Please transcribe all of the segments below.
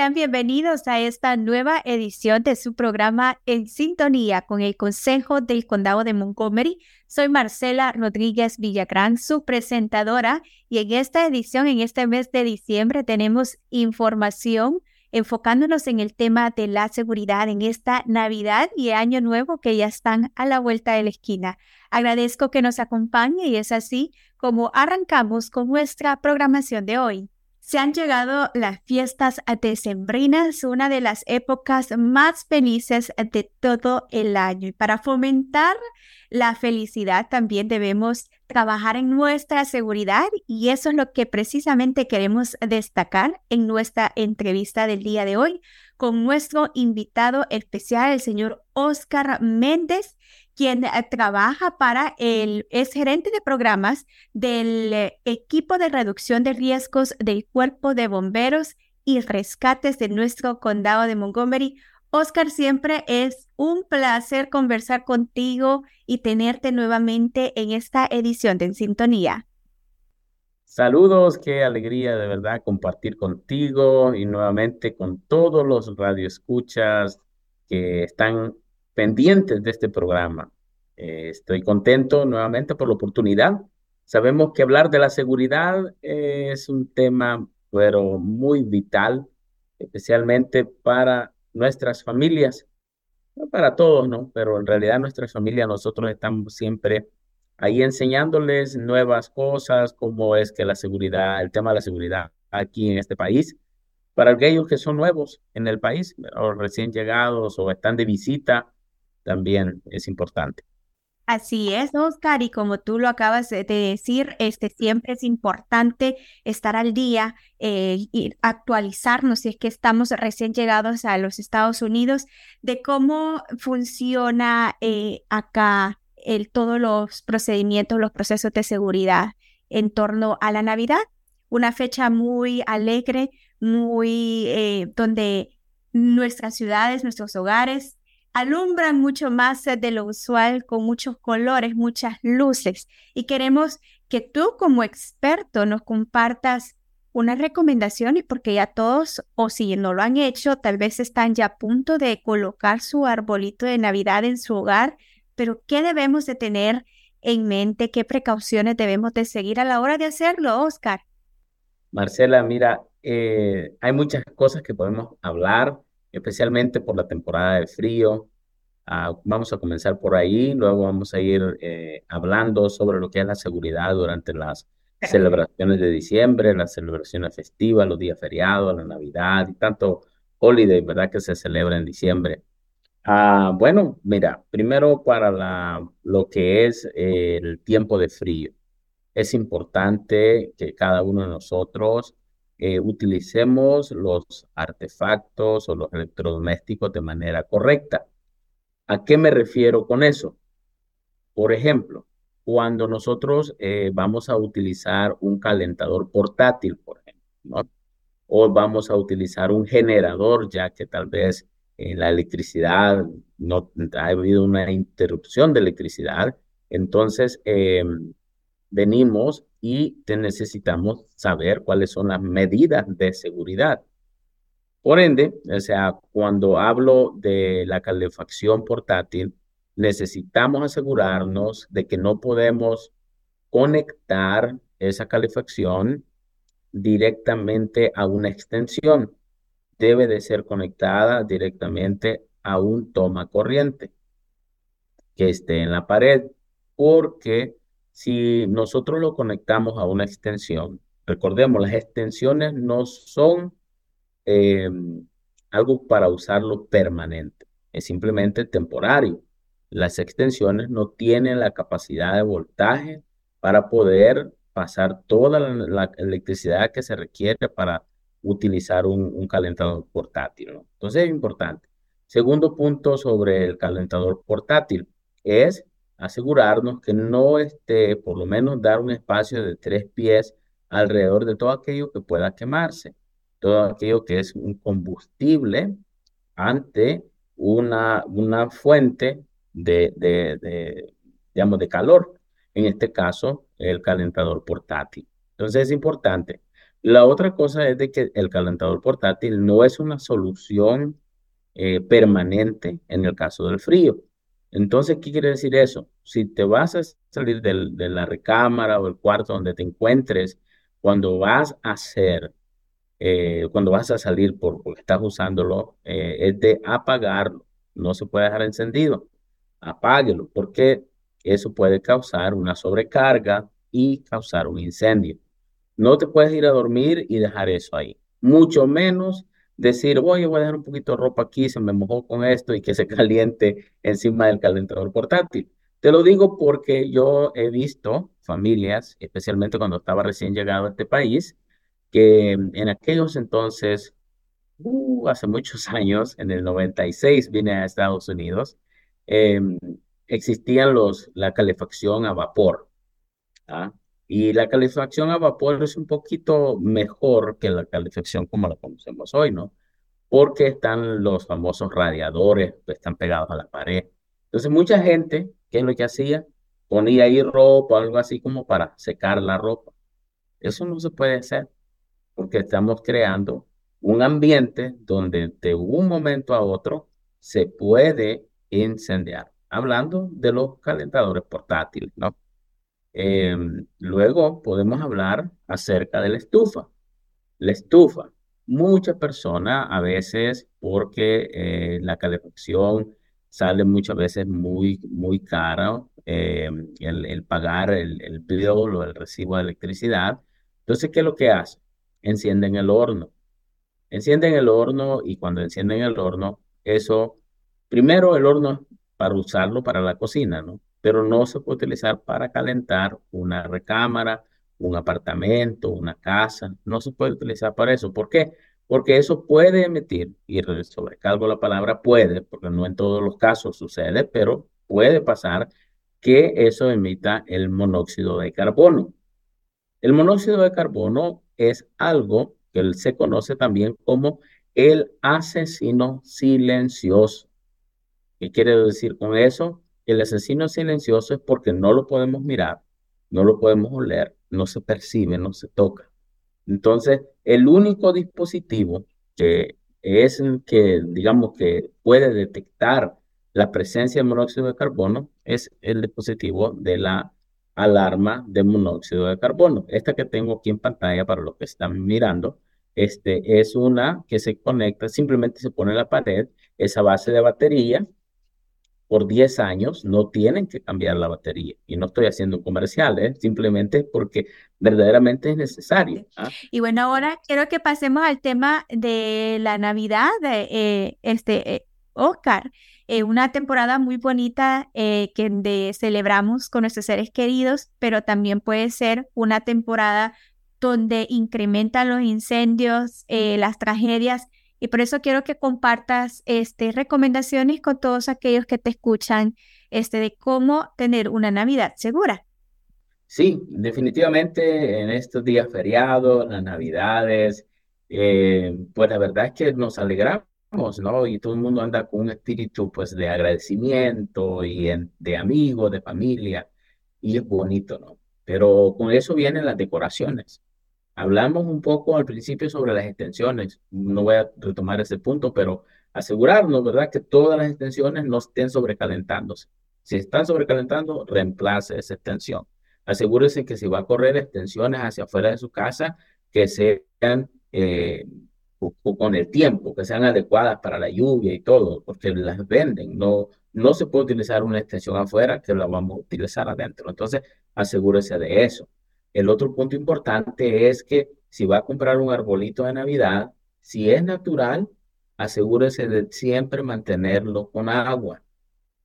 sean bienvenidos a esta nueva edición de su programa En Sintonía con el Consejo del Condado de Montgomery. Soy Marcela Rodríguez Villagrán, su presentadora, y en esta edición, en este mes de diciembre, tenemos información enfocándonos en el tema de la seguridad en esta Navidad y Año Nuevo que ya están a la vuelta de la esquina. Agradezco que nos acompañe y es así como arrancamos con nuestra programación de hoy. Se han llegado las fiestas decembrinas, una de las épocas más felices de todo el año. Y para fomentar la felicidad también debemos trabajar en nuestra seguridad y eso es lo que precisamente queremos destacar en nuestra entrevista del día de hoy con nuestro invitado especial, el señor Oscar Méndez, quien eh, trabaja para el, es gerente de programas del eh, equipo de reducción de riesgos del Cuerpo de Bomberos y Rescates de nuestro condado de Montgomery. Oscar, siempre es un placer conversar contigo y tenerte nuevamente en esta edición de En Sintonía. Saludos, qué alegría de verdad compartir contigo y nuevamente con todos los radioescuchas que están pendientes de este programa. Eh, estoy contento nuevamente por la oportunidad. Sabemos que hablar de la seguridad es un tema, pero muy vital, especialmente para nuestras familias, no para todos, ¿no? Pero en realidad nuestras familias, nosotros estamos siempre ahí enseñándoles nuevas cosas, como es que la seguridad, el tema de la seguridad aquí en este país, para aquellos que son nuevos en el país, o recién llegados o están de visita, también es importante. Así es, Oscar, y como tú lo acabas de decir, este, siempre es importante estar al día eh, y actualizarnos si es que estamos recién llegados a los Estados Unidos de cómo funciona eh, acá el, todos los procedimientos, los procesos de seguridad en torno a la Navidad, una fecha muy alegre, muy eh, donde nuestras ciudades, nuestros hogares alumbran mucho más de lo usual con muchos colores, muchas luces. Y queremos que tú como experto nos compartas una recomendación y porque ya todos, o si no lo han hecho, tal vez están ya a punto de colocar su arbolito de Navidad en su hogar, pero ¿qué debemos de tener en mente? ¿Qué precauciones debemos de seguir a la hora de hacerlo, Oscar? Marcela, mira, eh, hay muchas cosas que podemos hablar especialmente por la temporada de frío. Ah, vamos a comenzar por ahí, luego vamos a ir eh, hablando sobre lo que es la seguridad durante las celebraciones de diciembre, las celebraciones festivas, los días feriados, la Navidad y tanto holiday, ¿verdad? Que se celebra en diciembre. Ah, bueno, mira, primero para la, lo que es el tiempo de frío. Es importante que cada uno de nosotros eh, utilicemos los artefactos o los electrodomésticos de manera correcta. ¿A qué me refiero con eso? Por ejemplo, cuando nosotros eh, vamos a utilizar un calentador portátil, por ejemplo, o vamos a utilizar un generador, ya que tal vez eh, la electricidad no ha habido una interrupción de electricidad, entonces em, venimos y te necesitamos saber cuáles son las medidas de seguridad. Por ende, o sea, cuando hablo de la calefacción portátil, necesitamos asegurarnos de que no podemos conectar esa calefacción directamente a una extensión. Debe de ser conectada directamente a un toma corriente que esté en la pared, porque si nosotros lo conectamos a una extensión, recordemos, las extensiones no son em, algo para usarlo permanente, es simplemente temporario. Las extensiones no tienen la capacidad de voltaje para poder pasar toda la, electricidad que se requiere para utilizar un, calentador portátil. Entonces es importante. Segundo punto sobre el calentador portátil es asegurarnos que no esté, por lo menos dar un espacio de tres pies alrededor de todo aquello que pueda quemarse, todo aquello que es un combustible ante una, una fuente de, de, de, digamos, de calor, en este caso el calentador portátil. Entonces es importante. La otra cosa es de que el calentador portátil no es una solución eh, permanente en el caso del frío. Entonces, ¿qué quiere decir eso? Si te vas a salir de la recámara o el cuarto donde te encuentres, cuando vas a hacer, eh, cuando vas a salir por, porque estás usándolo, eh, es de apagarlo. No se puede dejar encendido. Apáguelo, porque eso puede causar una sobrecarga y causar un incendio. No te puedes ir a dormir y dejar eso ahí. Mucho menos decir, oye, voy a dejar un poquito de ropa aquí, se me mojó con esto y que se caliente encima del calentador portátil. Te lo digo porque yo he visto familias, especialmente cuando estaba recién llegado a este país, que en aquellos entonces, uh, hace muchos años, en el 96 vine a Estados Unidos, em, existían los, la calefacción a vapor. ¿ah? Y la calefacción a vapor es un poquito mejor que la calefacción como la conocemos hoy, ¿no? Porque están los famosos radiadores que están pegados a la pared. Entonces, mucha gente, ¿qué es lo que hacía? Ponía ahí ropa, algo así como para secar la ropa. Eso no se puede hacer porque estamos creando un ambiente donde de un momento a otro se puede incendiar. Hablando de los calentadores portátiles, ¿no? Em, luego podemos hablar acerca de la estufa. La estufa. Muchas personas a veces, porque eh, la calefacción sale muchas veces muy, muy cara, em, el, pagar el, el bill o el recibo de electricidad. Entonces, ¿qué es lo que hace? Encienden el horno. Encienden el horno y cuando encienden el horno, eso, primero el horno para usarlo para la cocina, ¿no? Pero no se puede utilizar para calentar una recámara, un apartamento, una casa. No se puede utilizar para eso. ¿Por qué? Porque eso puede emitir, y sobrecargo la palabra puede, porque no en todos los casos sucede, pero puede pasar que eso emita el monóxido de carbono. El monóxido de carbono es algo que se conoce también como el asesino silencioso. ¿Qué quiere decir con eso? El asesino silencioso es porque no lo podemos mirar, no lo podemos oler, no se percibe, no se toca. Entonces, el único dispositivo que es el que, digamos, que puede detectar la presencia de monóxido de carbono es el dispositivo de la alarma de monóxido de carbono. Esta que tengo aquí en pantalla para los que están mirando, este es una que se conecta, simplemente se pone en la pared, esa base de batería por 10 años no tienen que cambiar la batería. Y no estoy haciendo comerciales, ¿eh? simplemente porque verdaderamente es necesario. ¿ah? Y bueno, ahora quiero que pasemos al tema de la Navidad, de, eh, este, eh, Oscar. una temporada muy bonita que celebramos con nuestros seres queridos, pero también puede ser una temporada donde incrementan los incendios, las tragedias y por eso quiero que compartas este, recomendaciones con todos aquellos que te escuchan este, de cómo tener una Navidad segura. Sí, definitivamente en estos días feriados, las Navidades, eh, pues la verdad es que nos alegramos, ¿no? Y todo el mundo anda con un espíritu, pues, de agradecimiento y de amigos, de familia, y es bonito, ¿no? Pero con eso vienen las decoraciones. Hablamos un poco al principio sobre las extensiones. No voy a retomar ese punto, pero asegurarnos, ¿verdad?, que todas las extensiones no estén sobrecalentándose. Si están sobrecalentando, reemplace esa extensión. Asegúrese que si va a correr extensiones hacia afuera de su casa, que sean eh, con el tiempo, que sean adecuadas para la lluvia y todo, porque las venden. No, no se puede utilizar una extensión afuera que la vamos a utilizar adentro. Entonces, asegúrese de eso. El otro punto importante es que si va a comprar un arbolito de Navidad, si es natural, asegúrese de siempre mantenerlo con agua.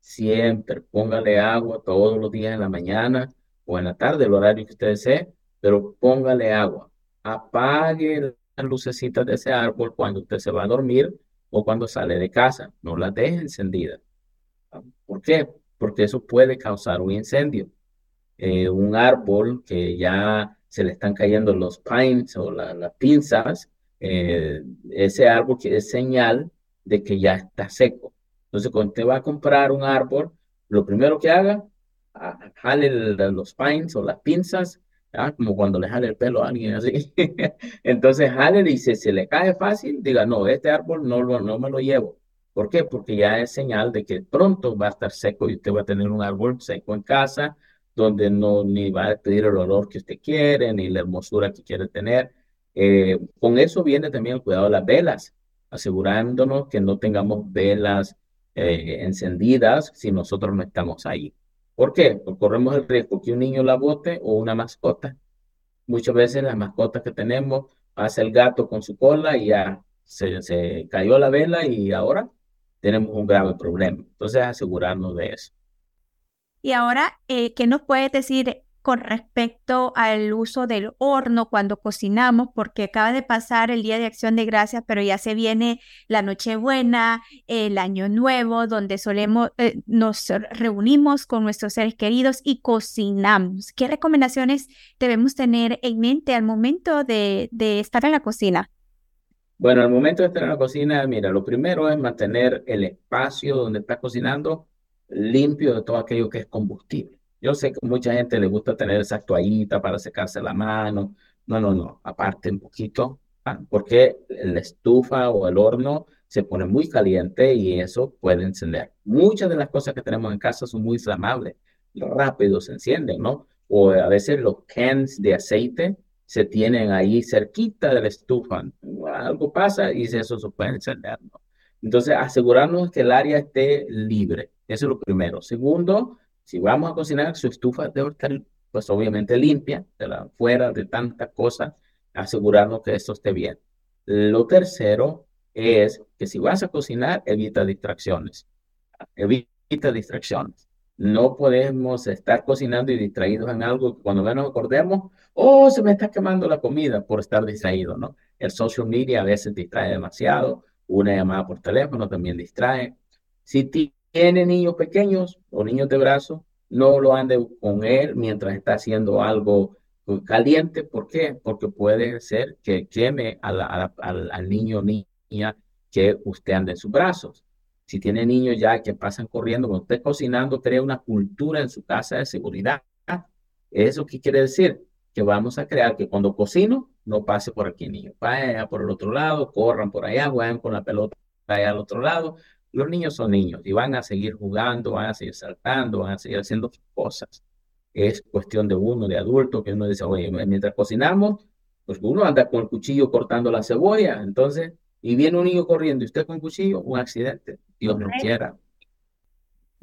Siempre póngale agua todos los días en la mañana o en la tarde, el horario que usted desee, pero póngale agua. Apague las lucecitas de ese árbol cuando usted se va a dormir o cuando sale de casa. No las deje encendidas. ¿Por qué? Porque eso puede causar un incendio. Eh, un árbol que ya se le están cayendo los pines o las pinzas, eh, ese árbol que es señal de que ya está seco. Entonces, cuando usted va a comprar un árbol, lo primero que haga, jale los pines o las pinzas, ¿ah? Como cuando le jale el pelo a alguien así. Entonces jale y si se le cae fácil, diga, no, este árbol no, lo, no me lo llevo. ¿Por qué? Porque ya es señal de que pronto va a estar seco y usted va a tener un árbol seco en casa donde no ni va a pedir el olor que usted quiere, ni la hermosura que quiere tener. Eh, con eso viene también el cuidado de las velas, asegurándonos que no tengamos velas eh, encendidas si nosotros no estamos ahí. ¿Por qué? Porque corremos el riesgo que un niño la bote o una mascota. Muchas veces las mascotas que tenemos hace el gato con su cola y ya se, se cayó la vela y ahora tenemos un grave problema. Entonces asegurarnos de eso. Y ahora, eh, ¿qué nos puedes decir con respecto al uso del horno cuando cocinamos? Porque acaba de pasar el Día de Acción de Gracias, pero ya se viene la Nochebuena, el Año Nuevo, donde solemos, eh, nos reunimos con nuestros seres queridos y cocinamos. ¿Qué recomendaciones debemos tener en mente al momento de, de estar en la cocina? Bueno, al momento de estar en la cocina, mira, lo primero es mantener el espacio donde estás cocinando limpio de todo aquello que es combustible. Yo sé que mucha gente le gusta tener esa toallita para secarse la mano. No, no, no. Aparte un poquito, ah, porque la estufa o el horno se pone muy caliente y eso puede encender. Muchas de las cosas que tenemos en casa son muy inflamables. Rápido se encienden, ¿no? O a veces los cans de aceite se tienen ahí cerquita de la estufa. Algo pasa y eso se puede encender, ¿no? Entonces, asegurarnos que el área esté libre. Eso es lo primero. Segundo, si vamos a cocinar, su estufa debe estar, pues obviamente limpia, de fuera de tanta cosa, asegurarnos que esto esté bien. Lo tercero es que si vas a cocinar, evita distracciones. Evita distracciones. No podemos estar cocinando y distraídos en algo que cuando menos acordemos, oh, se me está quemando la comida por estar distraído, ¿no? El social media a veces distrae demasiado, una llamada por teléfono también distrae. Si tiene niños pequeños o niños de brazo, no lo ande con él mientras está haciendo algo caliente. ¿Por qué? Porque puede ser que queme al, niño o niña que usted ande en sus brazos. Si tiene niños ya que pasan corriendo, cuando esté cocinando, crea una cultura en su casa de seguridad. ¿Eso qué quiere decir? Que vamos a crear que cuando cocino, no pase por aquí niño. Vaya por el otro lado, corran por allá, vayan con la pelota allá al otro lado, los niños son niños y van a seguir jugando, van a seguir saltando, van a seguir haciendo cosas. Es cuestión de uno, de adulto, que uno dice, oye, mientras cocinamos, pues uno anda con el cuchillo cortando la cebolla, entonces, y viene un niño corriendo y usted con cuchillo, un accidente, Dios no quiera.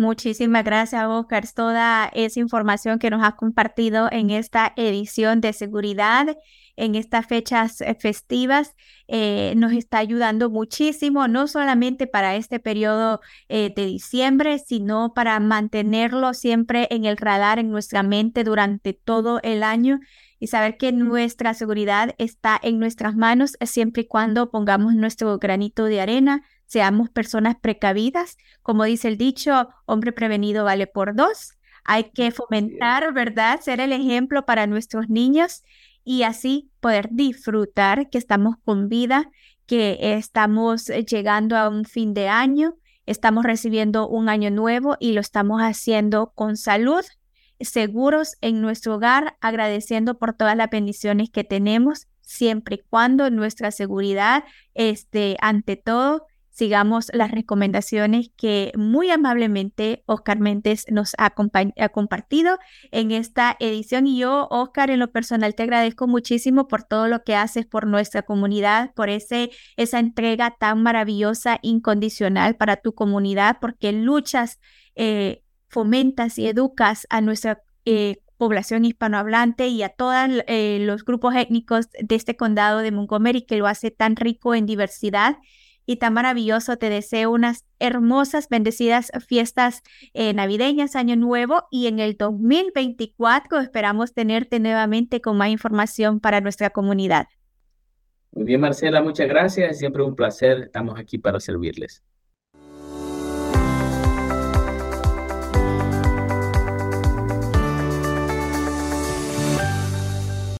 Muchísimas gracias, Oscar. Toda esa información que nos has compartido en esta edición de seguridad en estas fechas eh, festivas eh, nos está ayudando muchísimo, no solamente para este periodo eh, de diciembre, sino para mantenerlo siempre en el radar, en nuestra mente durante todo el año y saber que nuestra seguridad está en nuestras manos siempre y cuando pongamos nuestro granito de arena, seamos personas precavidas. Como dice el dicho, hombre prevenido vale por dos. Hay que fomentar, ¿verdad? Ser el ejemplo para nuestros niños y así poder disfrutar que estamos con vida, que estamos llegando a un fin de año, estamos recibiendo un año nuevo y lo estamos haciendo con salud, seguros en nuestro hogar, agradeciendo por todas las bendiciones que tenemos, siempre y cuando nuestra seguridad esté ante todo sigamos las recomendaciones que muy amablemente Oscar Méndez nos ha, compartido en esta edición. Y yo, Oscar, en lo personal te agradezco muchísimo por todo lo que haces por nuestra comunidad, por ese, esa entrega tan maravillosa, incondicional para tu comunidad, porque luchas, eh, fomentas y educas a nuestra eh, población hispanohablante y a todos eh, los grupos étnicos de este condado de Montgomery que lo hace tan rico en diversidad y tan maravilloso. Te deseo unas hermosas, bendecidas fiestas eh, navideñas, Año Nuevo y en el 2024 esperamos tenerte nuevamente con más información para nuestra comunidad. Muy bien, Marcela, muchas gracias. Siempre un placer. Estamos aquí para servirles.